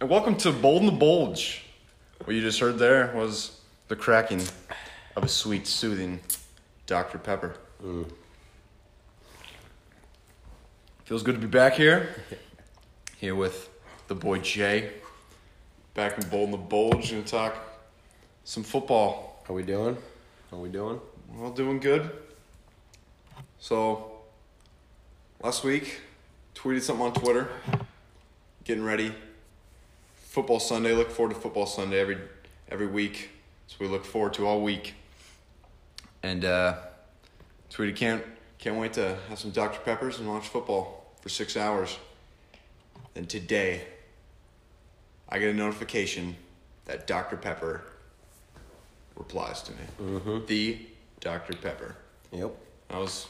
And welcome to Bold and the Bulge. What you just heard there was the cracking of a sweet, soothing Dr. Pepper. Feels good to be back here. Here with the boy Jay. Back in Bold and the Bulge. Gonna talk some football. How we doing? How we doing? Well, doing good. So, last week, tweeted something on Twitter. Getting ready. Football Sunday. Look forward to Football Sunday every every week. So we look forward to all week. And uh, tweeted can't can't wait to have some Dr Peppers and watch football for six hours. Then today, I get a notification that Dr Pepper replies to me. The Dr Pepper. Yep. I was,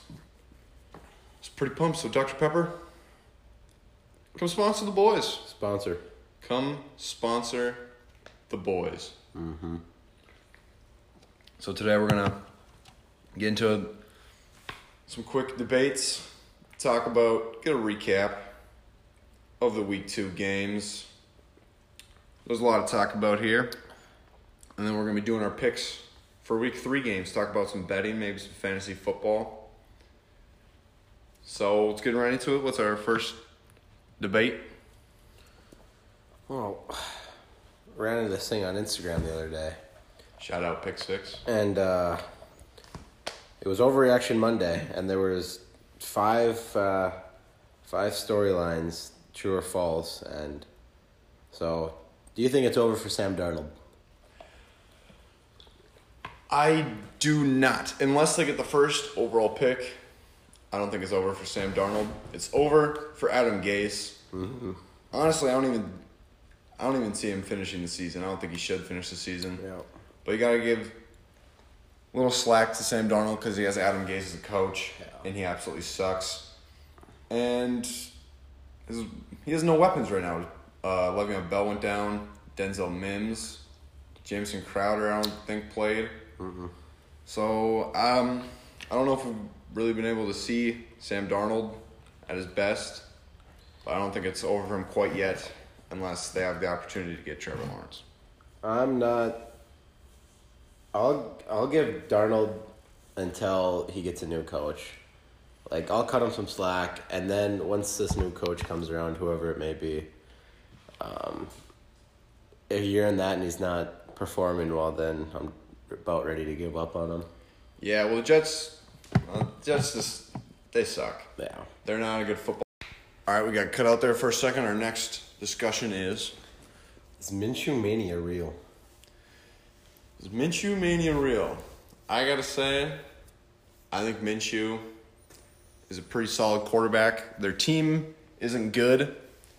I was pretty pumped. So Dr Pepper, come sponsor the boys. Sponsor. Come sponsor the boys. Mm-hmm. So today we're gonna get into some quick debates. Talk about get a recap of the week two games. There's a lot to talk about here, and then we're gonna be doing our picks for week three games. Talk about some betting, maybe some fantasy football. So let's get right into it. What's our first debate? Well, ran into this thing on Instagram the other day, Shout out pick six. and uh, it was Overreaction Monday, and there was five uh, five storylines, true or false, and so. Do you think it's over for Sam Darnold? I do not. Unless they get the first overall pick, I don't think it's over for Sam Darnold. It's over for Adam Gase. Honestly, I don't even I don't even see him finishing the season. I don't think he should finish the season. Yeah. But you got to give a little slack to Sam Darnold because he has Adam Gase as a coach, Yeah. and he absolutely sucks. And his, he has no weapons right now. Uh, Le'Veon Bell went down. Denzel Mims, Jameson Crowder, I don't think played. So um, I don't know if really been able to see Sam Darnold at his best, but I don't think it's over for him quite yet, unless they have the opportunity to get Trevor Lawrence. I'm not. I'll I'll give Darnold until he gets a new coach. Like I'll cut him some slack, and then once this new coach comes around, whoever it may be, um, if you're in that and he's not performing well, then I'm about ready to give up on him. Yeah, well, the Jets, Jets just they suck. Yeah. They're not a good football. All right, we got cut out there for a second. Our next discussion is Is Minshew mania real? is Minshew mania real? I gotta say, I think Minshew is a pretty solid quarterback. Their team isn't good,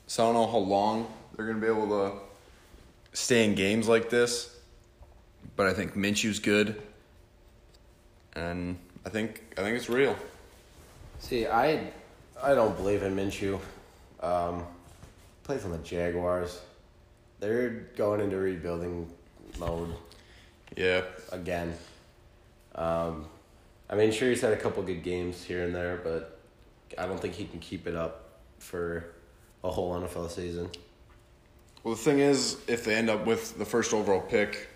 so I don't know how long they're gonna be able to stay in games like this. But I think Minshew's good, and I think I think it's real. See, I I don't believe in Minshew. Um, plays on the Jaguars. They're going into rebuilding mode. Yeah, again. Um, I mean, sure, he's had a couple good games here and there, but I don't think he can keep it up for a whole NFL season. Well, the thing is, if they end up with the first overall pick,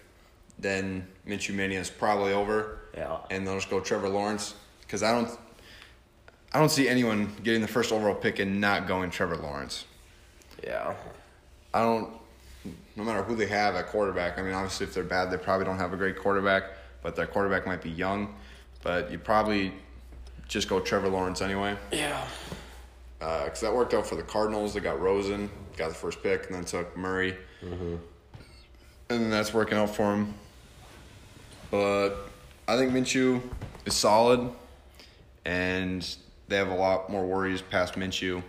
then Minshew Mania is probably over, Yeah. and they'll just go Trevor Lawrence. Because I don't, I don't see anyone getting the first overall pick and not going Trevor Lawrence. Yeah. I don't, no matter who they have at quarterback. I mean, obviously, if they're bad, they probably don't have a great quarterback, but their quarterback might be young. But you probably just go Trevor Lawrence anyway. Yeah. Uh, because that worked out for the Cardinals. They got Rosen, got the first pick, and then took Murray, mm-hmm. and that's working out for him. But I think Minshew is solid, and they have a lot more worries past Minshew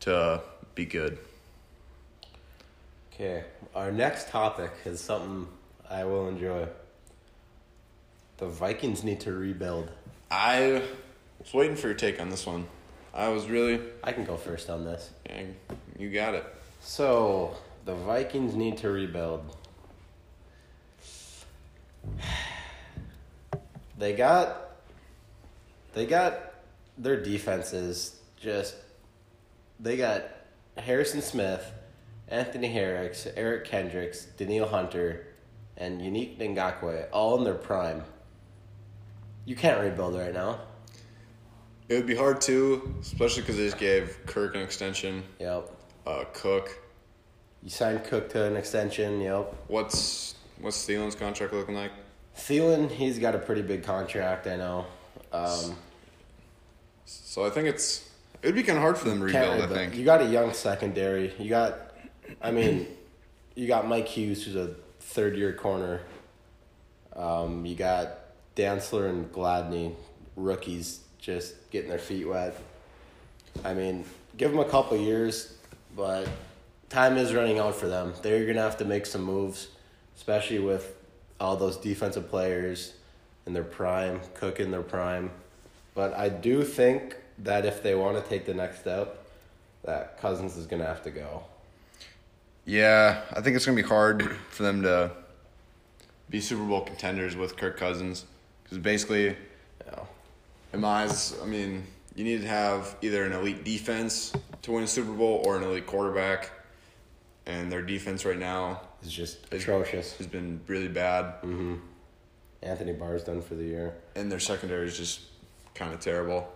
to be good. Okay. Our next topic is something I will enjoy. The Vikings need to rebuild. I was waiting for your take on this one. I was really, I can go first on this. yeah, you got it. So, the Vikings need to rebuild. They got they got their defenses just they got Harrison Smith, Anthony Herricks, Eric Kendricks, Danielle Hunter, and Yannick Ngakoue all in their prime. You can't rebuild right now. It would be hard to, especially because they just gave Kirk an extension. Yep. Uh, Cook. You signed Cook to an extension. Yep. What's what's Thielen's contract looking like? Thielen, he's got a pretty big contract. I know. Um, So I think it's it would be kind of hard for them to rebuild. I think. You got a young secondary. You got, I mean, you got Mike Hughes, who's a third year corner. Um, you got Dantzler and Gladney, rookies, just getting their feet wet. I mean, give them a couple years, but time is running out for them. They're gonna have to make some moves, especially with all those defensive players in their prime, Cook in their prime. But I do think that if they want to take the next step, that Cousins is gonna have to go. Yeah, I think it's gonna be hard for them to be Super Bowl contenders with Kirk Cousins because basically, You know, in my eyes, I mean, you need to have either an elite defense to win a Super Bowl or an elite quarterback, and their defense right now it's just atrocious. has been really bad, Mm-hmm. Anthony Barr's done for the year. and their secondary is just kind of terrible.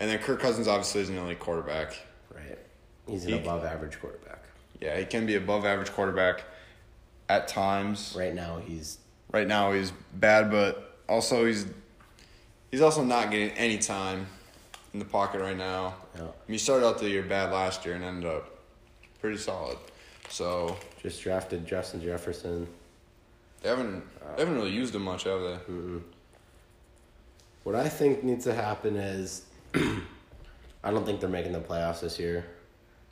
And then Kirk Cousins obviously is an elite quarterback. Right. He's an He- above average quarterback. Yeah, he can be above average quarterback at times. Right now, he's right now he's bad, but also he's he's also not getting any time in the pocket right now. you know, I mean, he started out the year bad last year and ended up pretty solid. So just drafted Justin Jefferson. they haven't they haven't really used him much, have they? What I think needs to happen is, I don't think they're making the playoffs this year.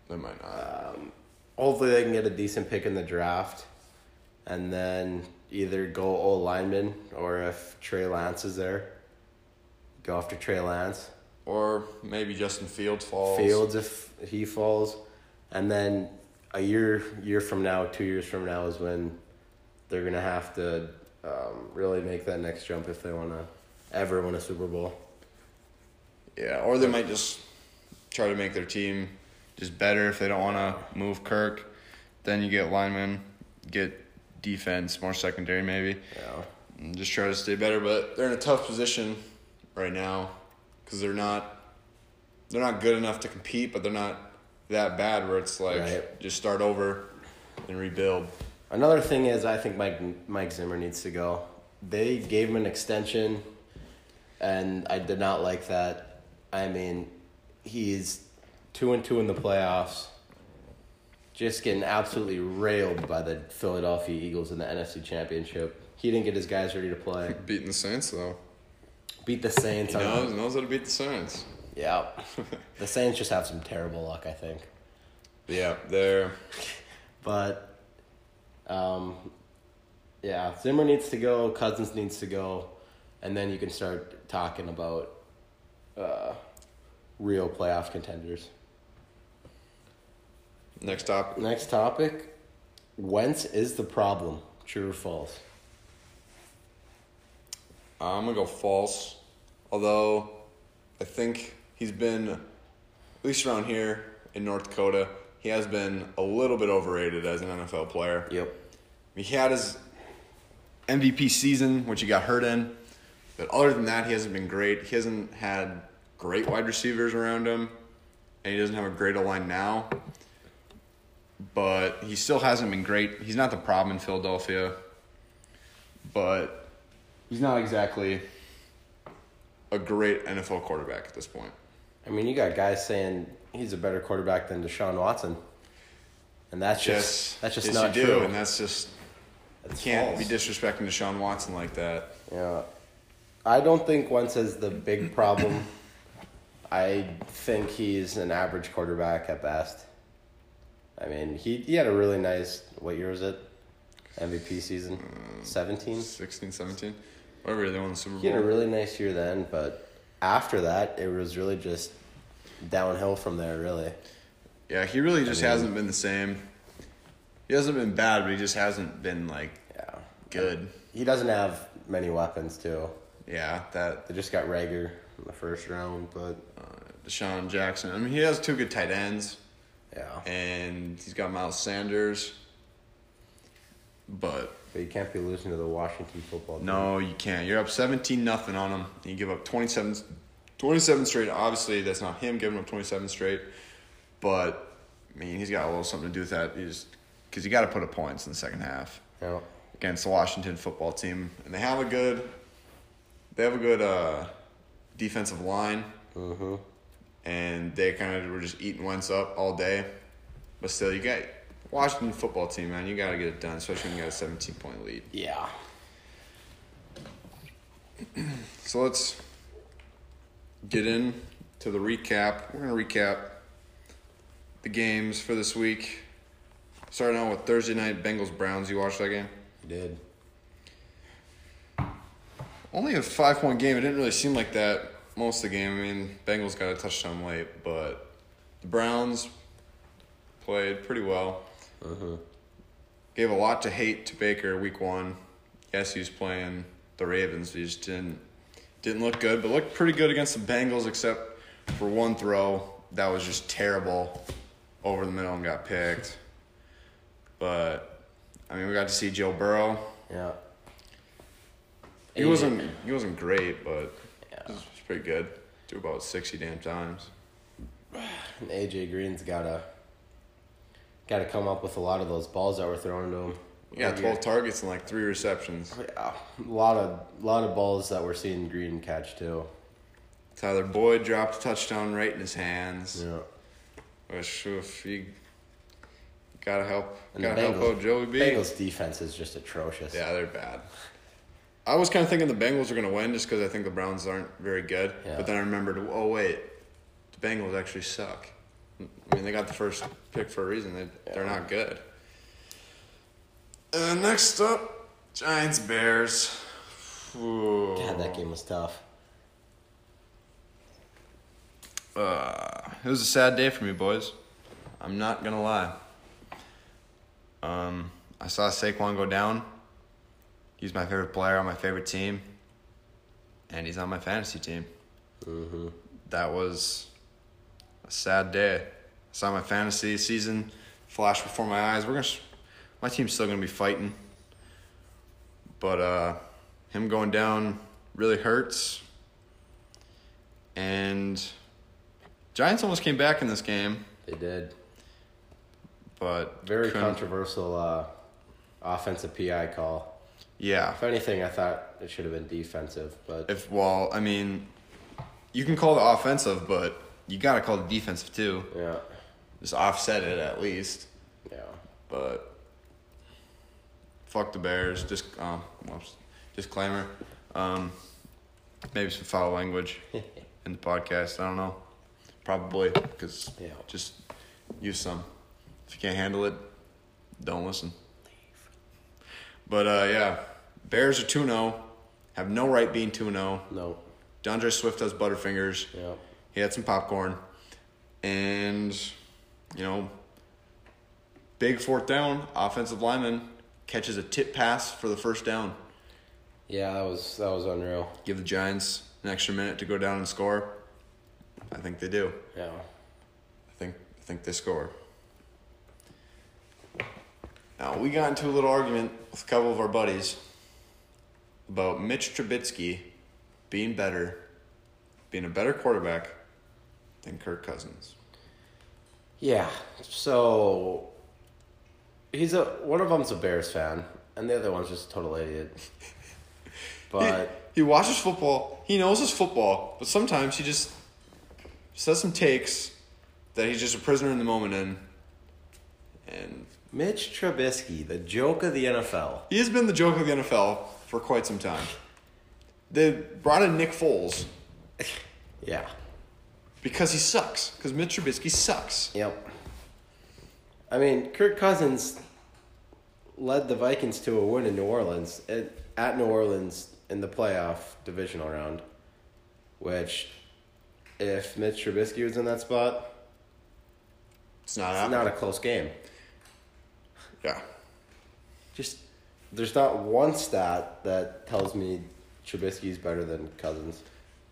They might not. Um, hopefully, they can get a decent pick in the draft, and then either go old lineman or if Trey Lance is there, go after Trey Lance. or maybe Justin Fields falls. Fields if he falls, and then a year year from now, two years from now is when they're gonna have to um, really make that next jump if they want to ever win a Super Bowl. Yeah, or they might just try to make their team just better if they don't want to move Kirk. Then you get linemen, get defense, more secondary maybe. Yeah. and just try to stay better. But they're in a tough position right now because they're not they're not good enough to compete, but they're not that bad where it's like Right. just start over and rebuild. Another thing is, I think Mike Mike Zimmer needs to go. They gave him an extension, and I did not like that. I mean, he's two and two in the playoffs, just getting absolutely railed by the Philadelphia Eagles in the NFC Championship. He didn't get his guys ready to play. Beating the Saints though, Beat the Saints. he knows knows how to beat the Saints. Yeah, the Saints just have some terrible luck, I think. Yeah, they're But, um, yeah, Zimmer needs to go. Cousins needs to go, and then you can start talking about uh, real playoff contenders. next topic. Next topic: Wentz is the problem. True or false? I'm gonna go false, although I think he's been at least around here in North Dakota. He has been a little bit overrated as an NFL player. Yep. He had his MVP season, which he got hurt in. But other than that, he hasn't been great. He hasn't had great wide receivers around him, and he doesn't have a great line now. But he still hasn't been great. He's not the problem in Philadelphia, but he's not exactly a great NFL quarterback at this point. I mean, you got guys saying he's a better quarterback than Deshaun Watson, and that's just Yes, that's just yes, not you do, true. and that's just That's can't false. be disrespecting Deshaun Watson like that. Yeah. I don't think Wentz is the big problem. I think he's an average quarterback at best. I mean, he, he had a really nice, what year was it? MVP season? Mm, 17? 16, 17, whatever they won the Super Bowl. He had a really nice year then, but after that, it was really just downhill from there, really. Yeah, he really just I mean- hasn't been the same. He hasn't been bad, but he just hasn't been like Yeah. good. He doesn't have many weapons, too. Yeah, that They just got Reagor in the first round, but uh, DeSean Jackson. I mean, he has two good tight ends, Yeah. and he's got Miles Sanders. But But you can't be losing to the Washington football team. no, you can't. You're up 17 nothing on him. You give up 27, 27 straight. Obviously, that's not him giving up 27 straight. But, I mean, he's got a little something to do with that. Because you got to put up points in the second half No. against the Washington football team. And they have a good, they have a good uh, defensive line. Mm-hmm. and they kind of were just eating Wentz up all day. But still, you got Washington football team, man. You got to get it done, especially when you got a 17 point lead. Yeah. So let's get in to the recap. We're gonna recap the games for this week. Starting out with Thursday night Bengals Browns. You watched that game? You did. Only a five point game. It didn't really seem like that most of the game. I mean, Bengals got a touchdown late, but the Browns played pretty well. Mm-hmm. Gave a lot to hate to Baker week one. Yes, he's playing the Ravens. He just didn't didn't look good, but looked pretty good against the Bengals, except for one throw that was just terrible over the middle and got picked. But I mean, we got to see Joe Burrow. Yeah. He wasn't he wasn't great, but Yeah. it was pretty good. Threw about sixty damn times. And AJ Green's gotta gotta come up with a lot of those balls that were thrown to him. Yeah, twelve targets and like three receptions. Oh, yeah, a lot of lot of balls that we're seeing Green catch too. Tyler Boyd dropped a touchdown right in his hands. Yeah. Which if you gotta help, And gotta help Bengals- out Joey B. Bengals defense is just atrocious. Yeah, they're bad. I was kind of thinking the Bengals are gonna win just because I think the Browns aren't very good. Yeah. But then I remembered, oh wait, the Bengals actually suck. I mean, they got the first pick for a reason. They they're not good. Uh, next up, Giants Bears. Ooh. God, that game was tough. Uh, it was a sad day for me, boys. I'm not gonna lie. Um, I saw Saquon go down. He's my favorite player on my favorite team, and he's on my fantasy team. Mm-hmm. That was a sad day. I saw my fantasy season flash before my eyes. We're gonna, my team's still gonna be fighting, but uh, him going down really hurts. And Giants almost came back in this game, They did. but Very couldn't- controversial uh, offensive PI call. Yeah, If anything, I thought it should have been defensive, but if well, I mean, you can call it offensive, but you gotta call it defensive too. yeah, Just offset it at least. yeah. But fuck the Bears. Just um, whoops. disclaimer. Um, maybe some foul language in the podcast. I don't know. Probably because Yeah. just use some. If you can't handle it, don't listen. But uh, yeah, Bears are two 0 Have no right being two 0 No, D'Andre Swift has butterfingers. yeah, He had some popcorn. And, you know, big fourth down, offensive lineman catches a tip pass for the first down. yeah. That was that was unreal. Give the Giants an extra minute to go down and score. I think they do. Yeah, I think I think they score. Now we got into a little argument with a couple of our buddies about Mitch Trubisky being better, being a better quarterback than Kirk Cousins. yeah. So he's a one of them's a Bears fan, and the other one's just a total idiot. But he, he watches football. He knows his football, but sometimes he just says some takes that he's just a prisoner in the moment in. And Mitch Trubisky, the joke of the NFL. he has been the joke of the NFL for quite some time. They brought in Nick Foles Yeah. Because he sucks. Because Mitch Trubisky sucks. Yep. I mean, Kirk Cousins led the Vikings to a win in New Orleans at, at New Orleans in the playoff divisional round, which, if Mitch Trubisky was in that spot, It's not it's not a close game. yeah. Just there's not one stat that tells me Trubisky's better than Cousins.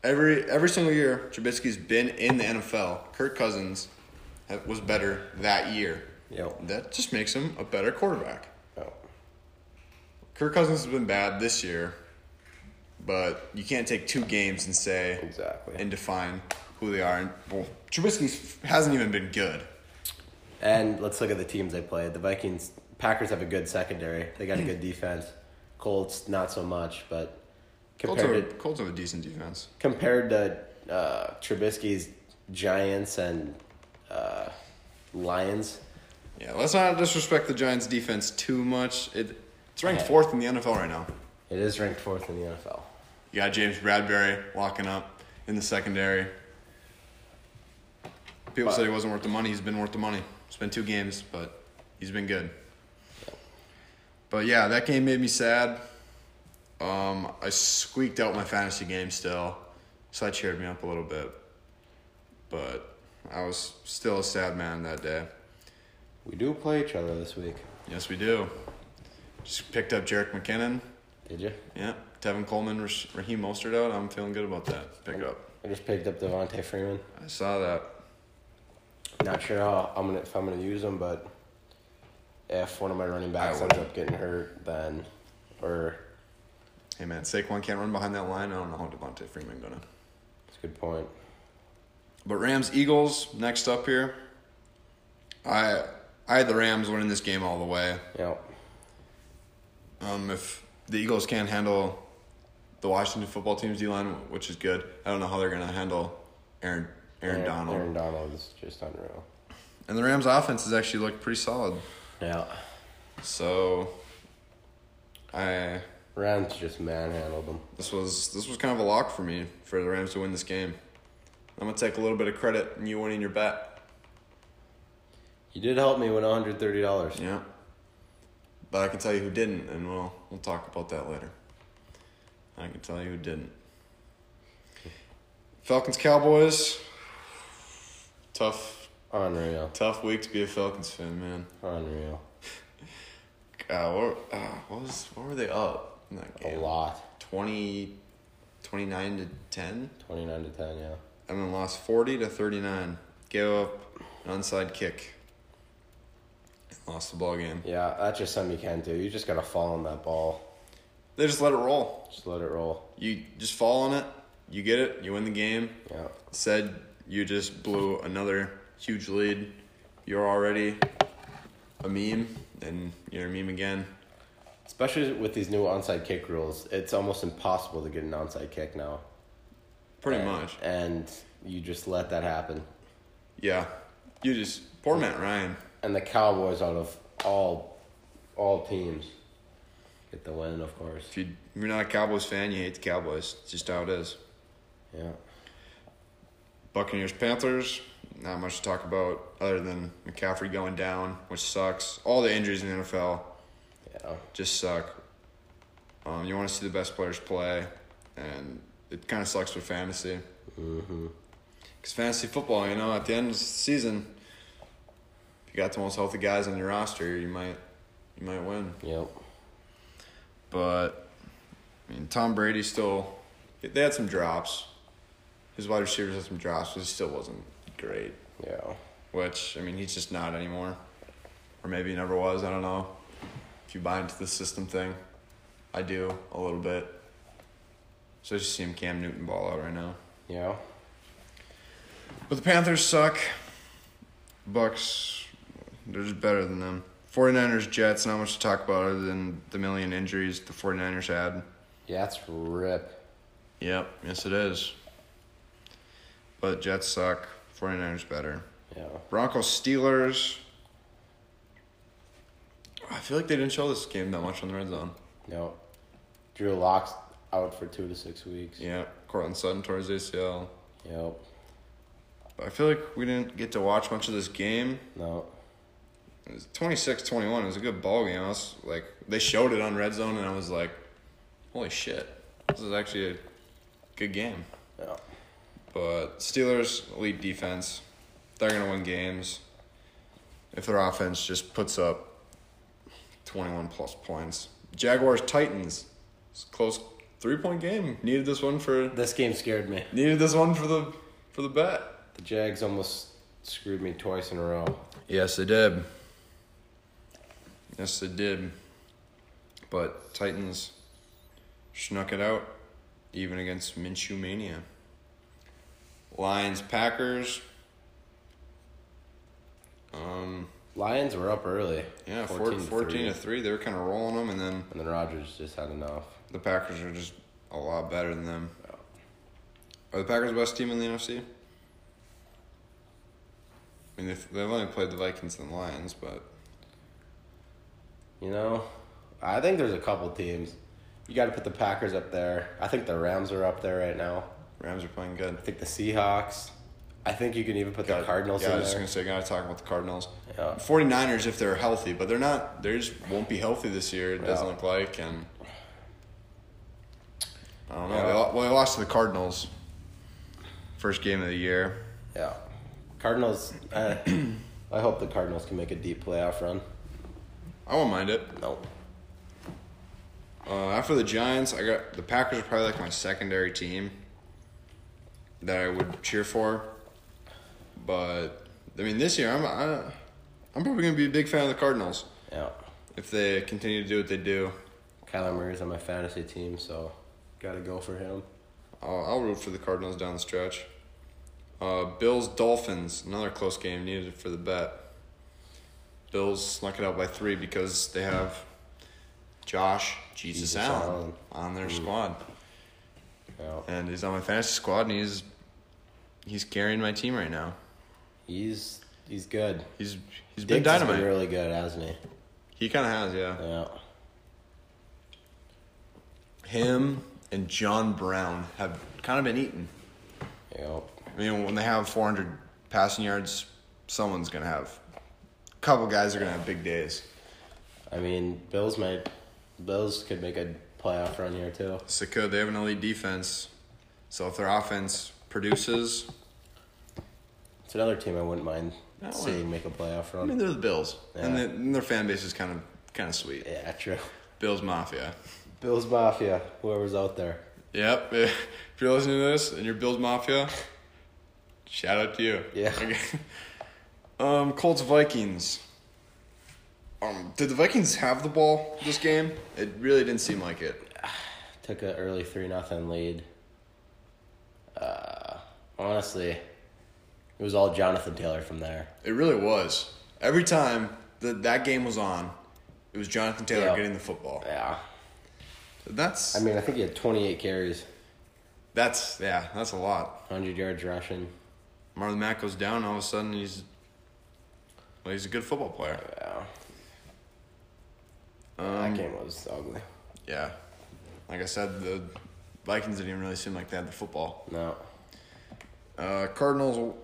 Every every single year Trubisky's been in the NFL. Kirk Cousins was better that year. Yep. That just makes him a better quarterback. Yep. Kirk Cousins has been bad this year, but you can't take two games and say Exactly. and define who they are. And well, Trubisky hasn't even been good. And let's look at the teams they played. The Vikings, Packers have a good secondary. They got a good defense. Colts, not so much, but Colts compared have, to Colts have a decent defense. compared to uh, Trubisky's Giants and uh, Lions, Yeah, let's not disrespect the Giants' defense too much. It, it's ranked fourth in the NFL right now. it is ranked fourth in the NFL. You got James Bradberry locking up in the secondary. People But- said he wasn't worth the money. He's been worth the money. It's been two games, but he's been good. But yeah, that game made me sad. Um, I squeaked out my fantasy game still, so that cheered me up a little bit. But I was still a sad man that day. We do play each other this week. Yes, we do. Just picked up Jerick McKinnon. Did you? Yeah, Tevin Coleman, Raheem Mostert out. I'm feeling good about that pickup. I just picked up Devonta Freeman. I saw that. Not sure how I'm gonna if I'm gonna use him, but if one of my running backs ends up getting hurt, then or Hey man, Saquon can't run behind that line. I don't know how Devonta Freeman gonna. it's a good point. But Rams Eagles next up here. I I had the Rams winning this game all the way. Yep. Um, if the Eagles can't handle the Washington football team's D line, which is good, I don't know how they're gonna handle Aaron Aaron, Donald. Aaron Donald is just unreal. And the Rams offense has actually looked pretty solid. Yeah, So I Rams just manhandled them. this was this was kind of a lock for me for the Rams to win this game. I'm gonna take a little bit of credit in you winning your bet. You did help me win 130 dollars. Yeah. But I can tell you who didn't, and we'll we'll talk about that later. I can tell you who didn't. Falcons Cowboys. Tough Unreal, tough week to be a Falcons fan, man. unreal. Uh, what, uh, what was what were they up in that A lot. 20, 29 to ten, 29 to 10. Yeah. and then lost forty to thirty nine. Gave up an onside kick. Lost the ball game. Yeah, that's just something you can't do. You just gotta fall on that ball. They just let it roll. Just let it roll. You just fall on it. You get it. You win the game. Yeah. Said you just blew another huge lead. You're already a meme, and you're a meme again. Especially with these new onside kick rules, it's almost impossible to get an onside kick now. Pretty And- much. And you just let that happen. Yeah. You just poor Matt Ryan. And the Cowboys, out of all all teams, get the win, of course. If, you, if you're not a Cowboys fan, you hate the Cowboys. It's just how it is. Yeah. Buccaneers Panthers. Not much to talk about other than McCaffrey going down, which sucks. All the injuries in the NFL Yeah. just suck. Um, you want to see the best players play, and it kind of sucks for fantasy. Mm-hmm. Because fantasy football, you know, at the end of the season, if you got the most healthy guys on your roster, you might you might win. Yep. But I mean, Tom Brady still they had some drops. His wide receivers had some drops, but he still wasn't great. Yeah. Which I mean, he's just not anymore, or maybe he never was. I don't know. If you buy into the system thing, I do a little bit. So I just see him Cam Newton ball out right now. Yeah. But the Panthers suck. Bucks, they're just better than them. 49ers, Jets, not much to talk about other than the million injuries the 49ers had. Yeah, that's rip. Yep, yes it is. But Jets suck. 49ers better. Yeah. Broncos, Steelers. I feel like they didn't show this game that much on the red zone. No. Drew Locks out for two to six weeks. Yeah, Courtland Sutton towards ACL. Yep. But I feel like we didn't get to watch much of this game. No. It was 26-21. It was a good ball game. I was like, they showed it on red zone, and I was like, holy shit, this is actually a good game. Yeah. But Steelers elite defense. They're gonna win games if their offense just puts up twenty one plus points. Jaguars Titans. Close three point game. Needed this one for This game scared me. needed this one for the for the bet. The Jags almost screwed me twice in a row. Yes, they did. Yes, they did. But Titans snuck it out, even against Minshew Mania. Lions, Packers. Um, Lions were up early. yeah, 14 14, to 14 three. to 3. They were kind of rolling them, and then And then Rodgers just had enough. the Packers are just a lot better than them. Are the Packers the best team in the NFC? I mean, they've, they've only played the Vikings and the Lions, but You know, I think there's a couple teams. You got to put the Packers up there. I think the Rams are up there right now. Rams are playing good. I think the Seahawks. I think you can even put the Cardinals Yeah, I was just gonna say, gotta talk about the Cardinals. Yeah. 49ers if they're healthy, but they're not. They just won't be healthy this year. It doesn't look like, and I don't know. Yeah. They, well, they lost to the Cardinals. First game of the year. Yeah. Cardinals. Uh, I hope the Cardinals can make a deep playoff run. I won't mind it. No. Uh, after the Giants, I got the Packers are probably like my secondary team that I would cheer for. But I mean, this year I'm I, I'm probably gonna be a big fan of the Cardinals Yeah. if they continue to do what they do. Kyler Murray's on my fantasy team, so got to go for him. I'll, I'll root for the Cardinals down the stretch. Uh, Bills Dolphins, another close game needed for the bet. Bills snuck it out by three because they have Josh Jesus, Jesus Allen, Allen. on their squad, Yeah. and he's on my fantasy squad, and he's he's carrying my team right now. He's he's good. He's he's been dynamite. been really good, hasn't he? he kind of has, yeah. Yeah. Him and John Brown have kind of been eaten. Yeah. I mean, when they have 400 passing yards, someone's gonna have. A couple guys are gonna have big days. I mean, Bills might. Bills could make a playoff run here too. So could they have an elite defense? So if their offense produces, It's another team I wouldn't mind seeing make a playoff run. I mean, they're the Bills, and, Yeah. the, and their fan base is kind of kind of sweet. yeah, true. Bills Mafia. Bills Mafia, whoever's out there. Yep. If you're listening to this and you're Bills Mafia, shout out to you. Yeah. Okay. Um, Colts Vikings. Um, did the Vikings have the ball this game? It really didn't seem like it. Took an early three nothing lead. Uh, honestly, it was all Jonathan Taylor from there. It really was. Every time that that game was on, it was Jonathan Taylor Yeah. getting the football. Yeah. That's I mean, I think he had 28 carries, that's yeah, that's a lot. 100 yards rushing. Marlon Mack goes down, all of a sudden he's well, he's a good football player. Yeah. Um, that game was ugly. Yeah, like I said, the Vikings didn't even really seem like they had the football. No. Uh, Cardinals,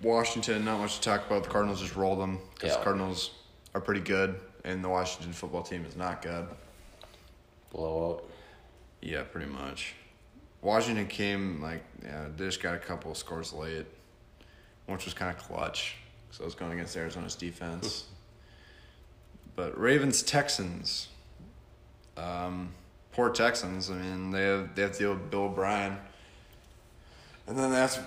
Washington, not much to talk about. The Cardinals just rolled them because Yeah. the Cardinals are pretty good, and the Washington football team is not good. Blowout. Yeah, pretty much. Washington came like yeah, they just got a couple of scores late, which was kind of clutch. So I was going against Arizona's defense. but Ravens Texans, um, poor Texans. I mean they have they have to deal with Bill O'Brien, and then to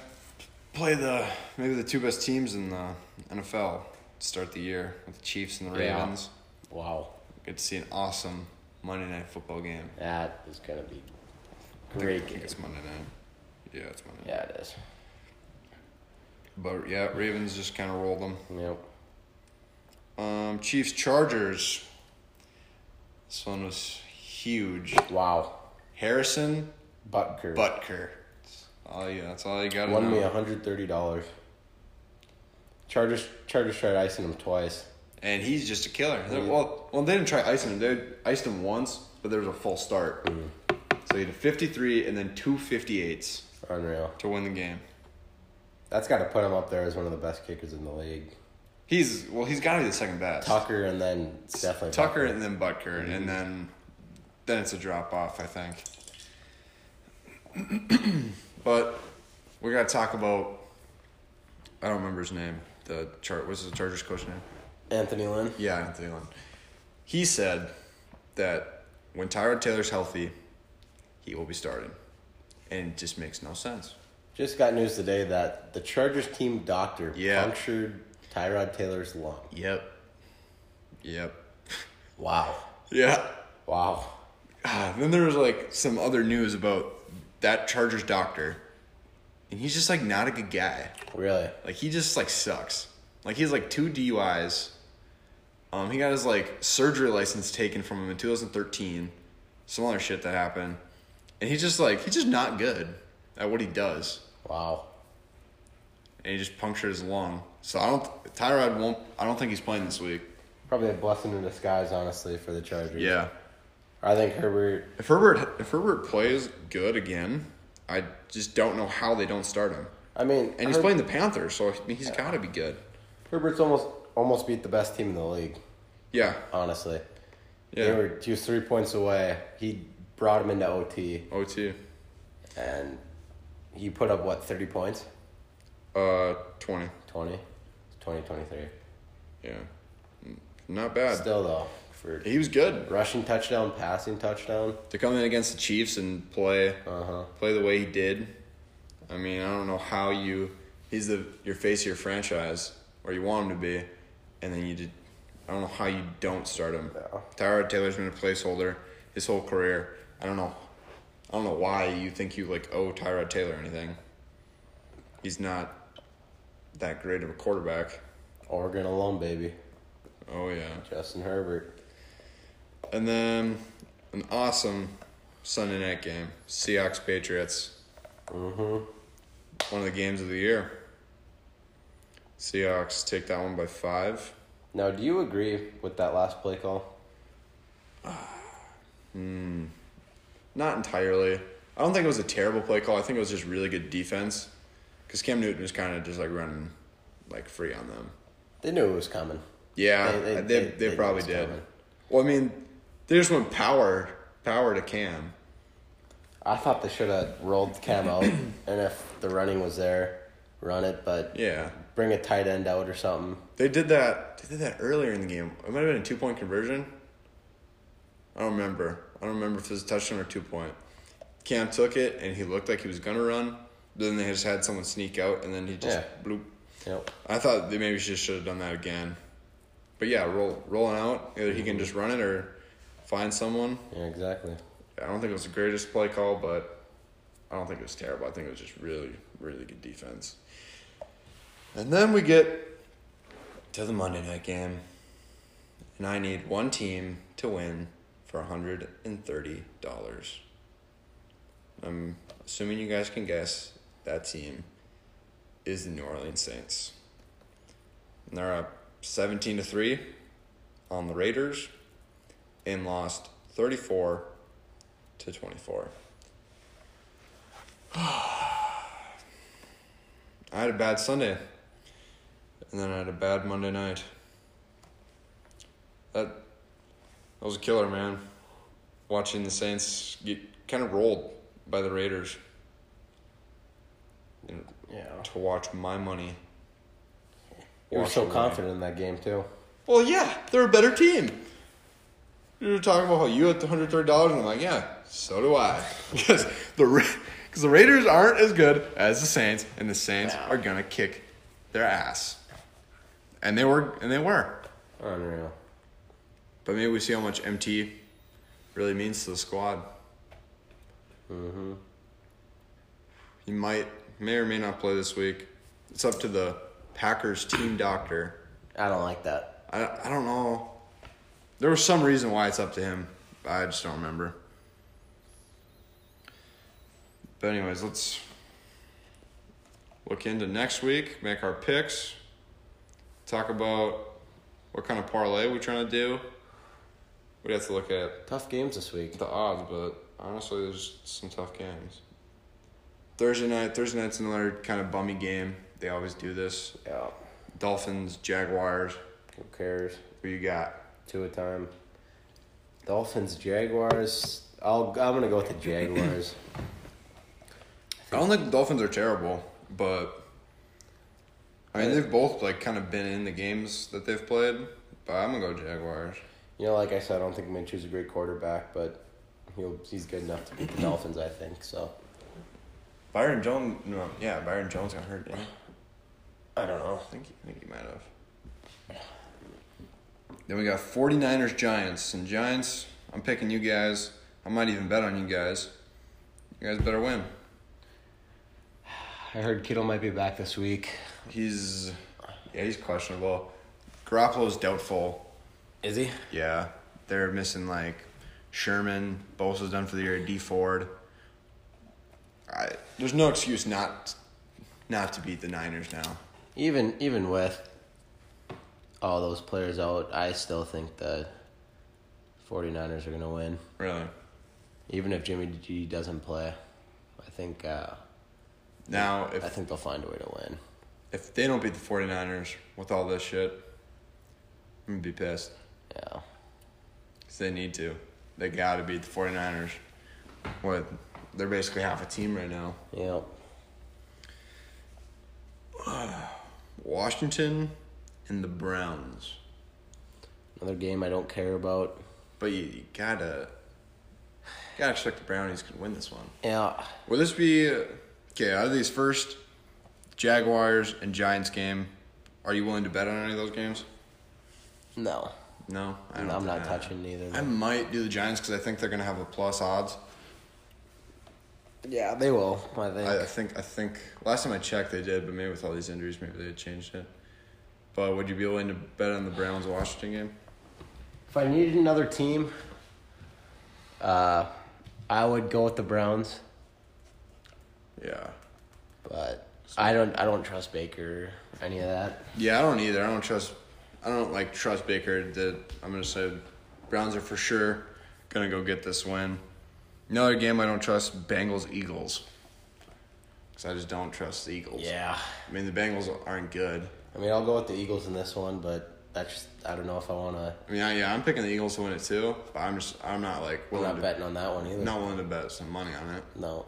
play the maybe the two best teams in the NFL to start the year with the Chiefs and the Yeah. Ravens. Wow. Get to see an awesome Monday night football game. That is going to be I think- great I think game. it's Monday night. Yeah, it's Monday. Yeah, it is. But yeah, Ravens just kind of rolled them. Yep. Um, Chiefs Chargers. This one was huge. Wow. Harrison Butker. Butker. That's yeah. That's all you got to Won me $130. Chargers Chargers tried icing him twice. And he's just a killer. Yeah. Well, well, they didn't try icing him. They iced him once, but there was a full start. Mm-hmm. So he had a 53 and then two 58s Unreal. to win the game. That's got to put him up there as one of the best kickers in the league. He's well, he's got to be the second best. Tucker and then definitely Tucker Butker. and then Butker, and then then it's a drop off, I think. but we got to talk about. I don't remember his name. The chart. What's the Chargers coach name? Anthony Lynn. Yeah, Anthony Lynn. He said that when Tyrod Taylor's healthy, he will be starting. And it just makes no sense. Just got news today that the Chargers team doctor Yeah. punctured Tyrod Taylor's lung. Yep. Yep. Wow. Yeah. Wow. Ah, then there was like some other news about that Chargers doctor. And he's just like not a good guy. Really? Like he just like sucks. Like he has like two DUIs. Um, he got his like surgery license taken from him in 2013. Some other shit that happened, and he's just like he's just not good at what he does. Wow. And he just punctured his lung. So I don't. Tyrod won't. I don't think he's playing this week. Probably a blessing in disguise, honestly, for the Chargers. Yeah. I think Herbert. If Herbert if Herbert plays good again, I just don't know how they don't start him. I mean, And he's Her- playing the Panthers, so I mean, he's got to be good. Herbert's almost almost beat the best team in the league. Yeah. Honestly, Yeah. they were he was three points away. He brought him into OT, OT. and he put up what thirty points? Uh, 20. 20? 20, 23. Yeah. Not bad. Still though, for He was good. rushing touchdown, passing touchdown. To come in against the Chiefs and play Uh huh. play the way he did. I mean, I don't know how you he's the your face of your franchise or you want him to be and then you did I don't know how you don't start him. Yeah. Tyrod Taylor's been a placeholder his whole career. I don't know I don't know why you think you like owe Tyrod Taylor anything. He's not that great of a quarterback. Oregon alone, baby. Oh yeah. Justin Herbert. And then an awesome Sunday night game. Seahawks Patriots. Mm-hmm. One of the games of the year. Seahawks take that one by five. Now, do you agree with that last play call? Hmm. Not entirely. I don't think it was a terrible play call. I think it was just really good defense. Because Cam Newton was kind of just like running like free on them. They knew it was coming. Yeah, They- they, they- they, probably did. coming. Well, I mean, they just went power, power to Cam. I thought they should have rolled Cam out, and if the running was there, run it, but Yeah, bring a tight end out or something. they did that. They did that earlier in the game. It might have been a two point conversion. I don't remember. I don't remember if it was a touchdown or two point. Cam took it and he looked like he was gonna run. Then they just had someone sneak out and then he just Yeah. bloop. Yep. I thought they maybe just should have done that again. But yeah, roll rolling out. Either he can mm-hmm. just run it or find someone. Yeah, exactly. I don't think it was the greatest play call, but I don't think it was terrible. I think it was just really, really good defense. And then we get to the Monday night game, and I need one team to win for hundred and thirty dollars. I'm assuming you guys can guess that team is the New Orleans Saints. And they're up seventeen to three on the Raiders, and lost thirty four to 24. I had a bad Sunday. And then I had a bad Monday night. That that was a killer, man. Watching the Saints get kind of rolled by the Raiders. And Yeah. to watch my money. You were so away. confident in that game too. Well, yeah, they're a better team. You were talking about how you had the hundred thirty dollars, and I'm like, yeah, so do I, because the because the Raiders aren't as good as the Saints, and the Saints Yeah. are gonna kick their ass, and they were, and they were. Unreal. But maybe we see how much MT really means to the squad. Mm-hmm. He might, may or may not play this week. It's up to the Packers team doctor. I don't like that. I, I don't know. There was some reason why it's up to him. I just don't remember. But anyways, let's look into next week, make our picks, talk about what kind of parlay we're trying to do. We'd have to look at Tough games this week. the odds, but honestly, there's some tough games. Thursday night, Thursday night's another kind of bummy game. They always do this. Yeah. Dolphins, Jaguars. Who cares? Who you got? Two a time. Dolphins, Jaguars. I'll. I'm gonna go with the Jaguars. I don't think the Dolphins are terrible, but I mean they've both like kind of been in the games that they've played. But I'm gonna go Jaguars. You know, like I said, I don't think Minshew's a great quarterback, but He'll, he's good enough to beat the Dolphins, I think. So Byron Jones, no, yeah, Byron Jones got hurt, didn't? I don't know. I think, I think he might have. Then we got 49ers Giants. And Giants, I'm picking you guys. I might even bet on you guys. You guys better win. I heard Kittle might be back this week. He's, yeah, he's questionable. Garoppolo's doubtful. Is he? Yeah, they're missing like Sherman. Bosa's done for the year. Dee Ford. I, there's no excuse not not to beat the Niners now. Even even with all those players out, I still think the 49ers are going to win. Really. Even if Jimmy G doesn't play, I think uh, Now, if I think they'll find a way to win. if they don't beat the 49ers with all this shit, I'm gonna be pissed. Yeah. Because they need to. They gotta beat the 49ers. What? They're basically half a team right now. Yep. Washington and the Browns. Another game I don't care about. But you, you gotta. Gotta expect the Brownies could win this one. Yeah. Will this be. uh, Okay, out of these first Jaguars and Giants game, are you willing to bet on any of those games? No. No? I I'm don't not touching neither. of I might do the Giants because I think they're gonna have a plus odds. Yeah, they will. I think. I, I think I think last time I checked they did, but maybe with all these injuries, maybe they had changed it. But would you be willing to bet on the Browns Washington game? If I needed another team, uh, I would go with the Browns, Yeah. but I don't. I don't trust Baker or any of that. Yeah, I don't either. I don't trust. I don't like trust Baker. That I'm gonna say, Browns are for sure gonna go get this win. Another game I don't trust Bengals Eagles. Cause I just don't trust the Eagles. Yeah. I mean the Bengals aren't good. I mean, I'll go with the Eagles in this one, but that's just, I don't know if I want to. I mean, I, yeah, I'm picking the Eagles to win it too. But I'm just I'm not like I'm willing not to betting on that one either. not willing to bet some money on it. No.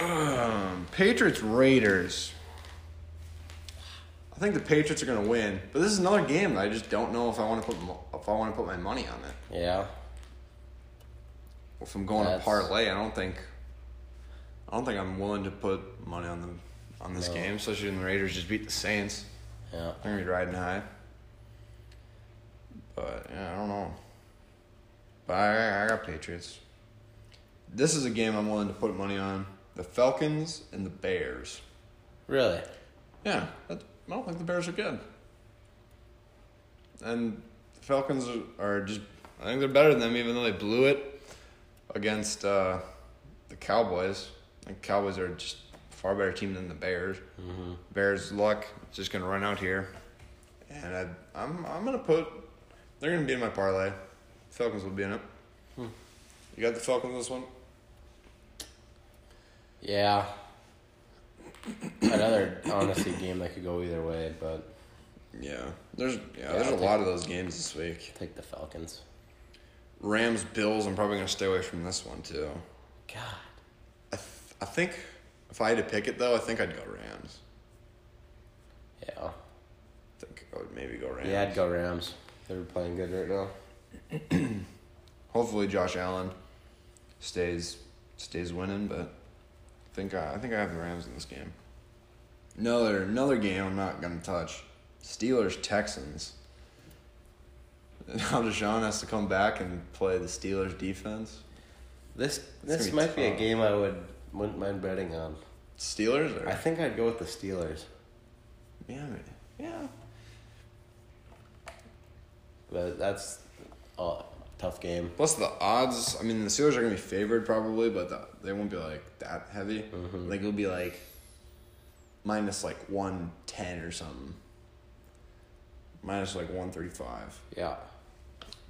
Um, Patriots Raiders. I think the Patriots are gonna win, but this is another game that I just don't know if I want to put if I want to put my money on it. Yeah. If I'm going That's- to parlay, I don't think I don't think I'm willing to put money on the on this No. game, especially when the Raiders just beat the Saints. Yeah. They're gonna be riding high. But yeah, I don't know. But I, I got Patriots. This is a game I'm willing to put money on: the Falcons and the Bears. Really? Yeah, I don't think the Bears are good. And the Falcons are, just, I think they're better than them, even though they blew it against uh, the Cowboys. The Cowboys are just far better team than the Bears. Mm-hmm. Bears' luck is just going to run out here. And I, I'm, I'm going to put, they're going to be in my parlay. Falcons will be in it. Hmm. You got the Falcons this one? Yeah. Another honestly game that could go either way, but Yeah. There's, yeah, Yeah, there's I'll a take- lot of those games this week. take the Falcons. Rams Bills. I'm probably gonna stay away from this one too. God. I th- I think if I had to pick it though, I think I'd go Rams. Yeah. I think I would maybe go Rams. Yeah, I'd go Rams. They're playing good right now. Hopefully Josh Allen stays stays winning, but I think I, I think I have the Rams in this game. Another another game I'm not gonna touch. Steelers Texans. Now Deshaun has to come back and play the Steelers defense. This this might be a game I would wouldn't mind betting on. Steelers or I think I'd go with the Steelers, yeah yeah but that's a tough game. Plus the odds. I mean, the Steelers are gonna be favored probably, but the, they won't be like that heavy. Mhm. Like it'll be like minus like one ten or something. Minus like one thirty five. Yeah.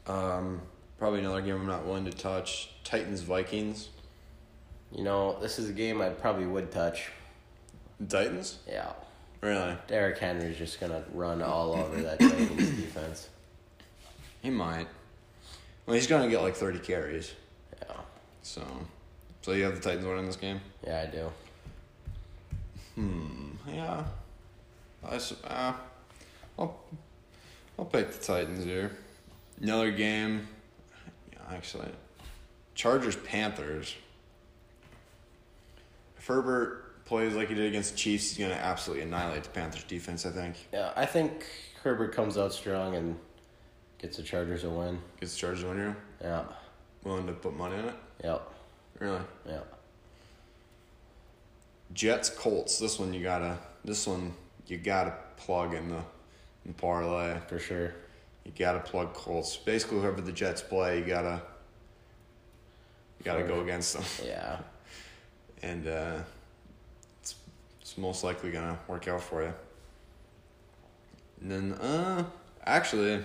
Um, probably another game I'm not willing to touch. Titans Vikings. You know, this is a game I probably would touch. Titans. Yeah. Really? Derrick Henry's just gonna run all over that Titans defense. He might. Well, he's gonna get like thirty carries. Yeah. So, so you have the Titans winning this game. Yeah, I do. Hmm. Yeah. I uh, I'll I'll pick the Titans here. Another game. Yeah, actually, Chargers Panthers. Herbert plays like he did against the Chiefs, he's gonna absolutely annihilate the Panthers defense. I think Yeah, I think Herbert comes out strong and gets the Chargers a win. gets the Chargers a win here. Yeah. Willing to put money on it? Yep. Really? Yeah. Jets Colts. This one you gotta. This one you gotta plug in the in the parlay. For sure. You gotta plug Colts. Basically, whoever the Jets play, you gotta. You gotta Sure. go against them, Yeah. And uh, it's it's most likely gonna work out for you. And then, uh, actually,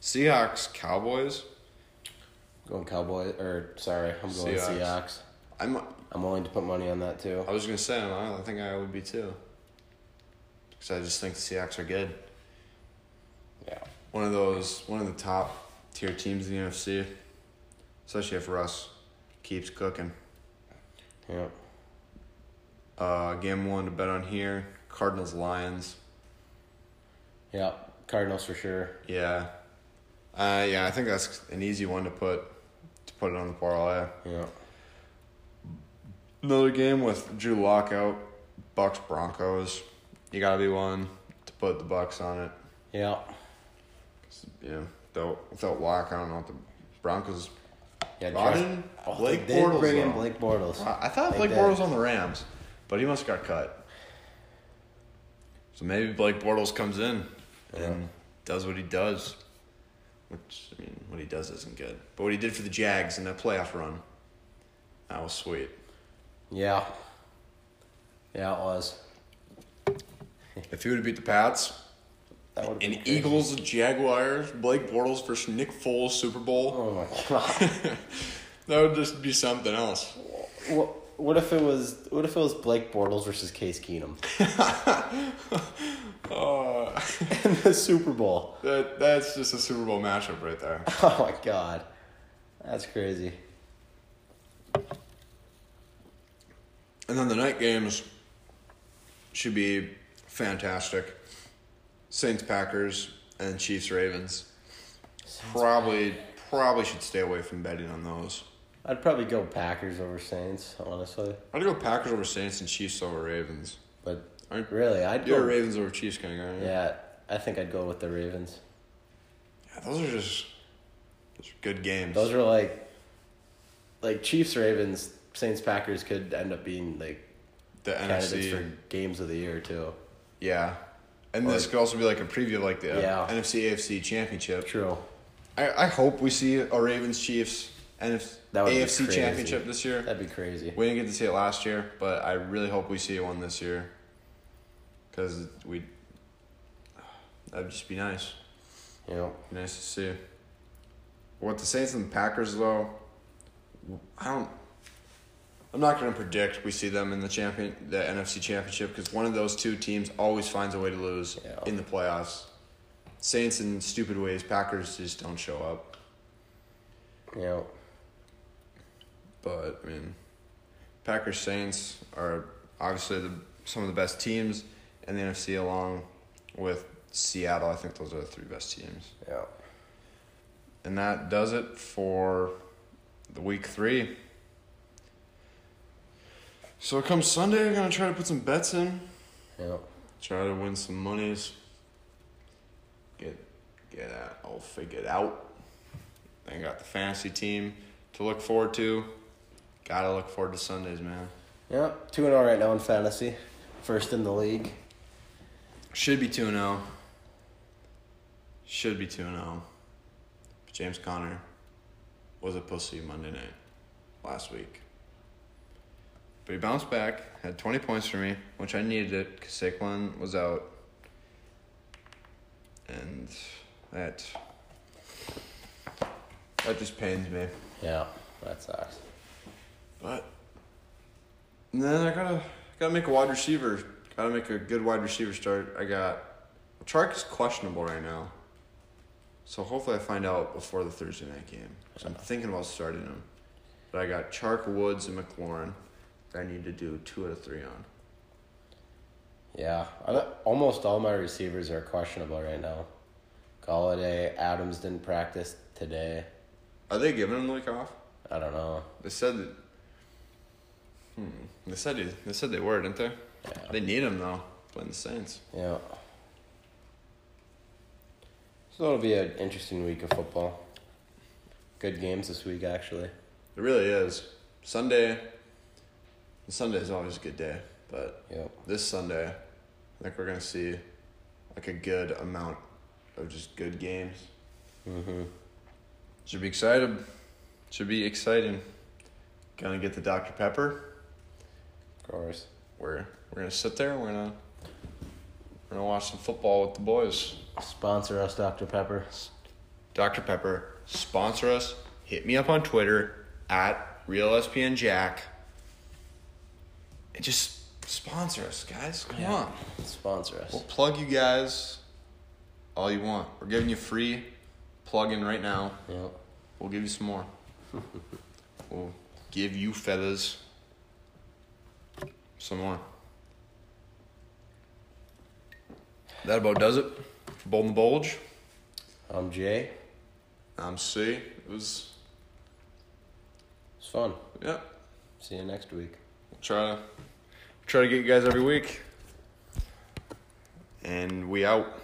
Seahawks Cowboys. Going Cowboys or sorry, I'm going Seahawks. Seahawks. I'm. I'm willing to put money on that too. I was gonna say, I think I would be too. Because I just think the Seahawks are good. Yeah. one of those one of the top tier teams in the NFC, especially if Russ keeps cooking. Yeah. Uh, game one to bet on here: Cardinals Lions. Yeah. Cardinals for sure. Yeah, uh, yeah, I think that's an easy one to put to put it on the parlay. Yeah. Another game with Drew Lockout, Bucs Broncos. You gotta be one to put the Bucs on it. Yeah. Yeah. without without Lock, I don't know what the Broncos. Yeah. Brought in Oh, Blake they did Bortles, bring in though. Blake Bortles. I I thought They Blake did. Bortles was on the Rams, but he must have got cut. So maybe Blake Bortles comes in and does what he does. Which I mean, what he does isn't good, but what he did for the Jags in that playoff run, that was sweet. Yeah. Yeah, it was. If he would have beat the Pats That would and Eagles, Jaguars, Blake Bortles versus Nick Foles Super Bowl, Oh my god. that would just be something else. what, what if it was what if it was Blake Bortles versus Case Keenum Uh, in the Super Bowl? that that's just a Super Bowl matchup right there. Oh my god. That's crazy. And then the night games should be fantastic. Saints Packers and Chiefs Ravens. Probably probably should stay away from betting on those. I'd probably go Packers over Saints, honestly. I'd go Packers over Saints and Chiefs over Ravens. But Aren't- really, I'd You're go. Ravens over Chiefs kind of guy. Yeah, I think I'd go with the Ravens. Yeah, those are just those are good games. Those are like, like Chiefs, Ravens, Saints, Packers could end up being like the candidates NFC. for games of the year too. Yeah. And this could also be like a preview of like the uh, Yeah. NFC AFC championship. True. I, I hope we see a Ravens Chiefs NFC That would be AFC crazy. championship this year. That'd be crazy. We didn't get to see it last year, but I really hope we see one this year. Because we, that'd just be nice. You know. Be nice to see. What the Saints and the Packers though, I don't. I'm not going to predict we see them in the champion, the NFC Championship, because one of those two teams always finds a way to lose Yeah. in the playoffs. Saints in stupid ways, Packers just don't show up. Know. But I mean, Packers Saints are obviously the some of the best teams in the NFC, along with Seattle. I think those are the three best teams. Yeah. And that does it for the week three. So come Sunday, I'm gonna try to put some bets in. Know. Try to win some monies. Get get out all figured out. I got the fantasy team to look forward to. Gotta look forward to Sundays, man. Yeah. Two and zero right now in fantasy. First in the league. Should be 2 and 0. Should be 2 and 0. James Conner was a pussy Monday night last week. But he bounced back, had 20 points for me, which I needed it because Saquon was out. And that. That just pains me. Yeah. That sucks. But then I gotta gotta make a wide receiver. Gotta make a good wide receiver start. I got Chark is questionable right now. So hopefully I find out before the Thursday night game. So I'm thinking about starting him. But I got Chark, Woods, and McLaurin I need to do two out of three on. Yeah, almost all my receivers are questionable right now. Golladay, Adams didn't practice today. Are they giving him the week off? I don't know. They said that. Hmm. They said he, they said they were, didn't they? Yeah. They need him though, playing the Saints. Yeah. So it'll be an interesting week of football. Good games this week, actually. It really is. Sunday. Sunday is always a good day, but Yep. this Sunday, I think we're gonna see like a good amount of just good games. Mm-hmm. Should be excited. Should be exciting. Gonna get the Dr Pepper. Of course. We're we're gonna sit there. We're gonna we're gonna watch some football with the boys. Sponsor us, Dr. Pepper. Dr Pepper sponsor us. Hit me up on Twitter at RealSPNJack. And just sponsor us, guys. Come Yeah. on. Sponsor us. We'll plug you guys all you want. We're giving you free plug in right now. Yep. We'll give you some more. we'll give you feathers some more. That about does it Bold and Bulge. I'm Jay. I'm C. It was, It's fun. yeah. See you next week. We'll try to try to get you guys every week. And we out.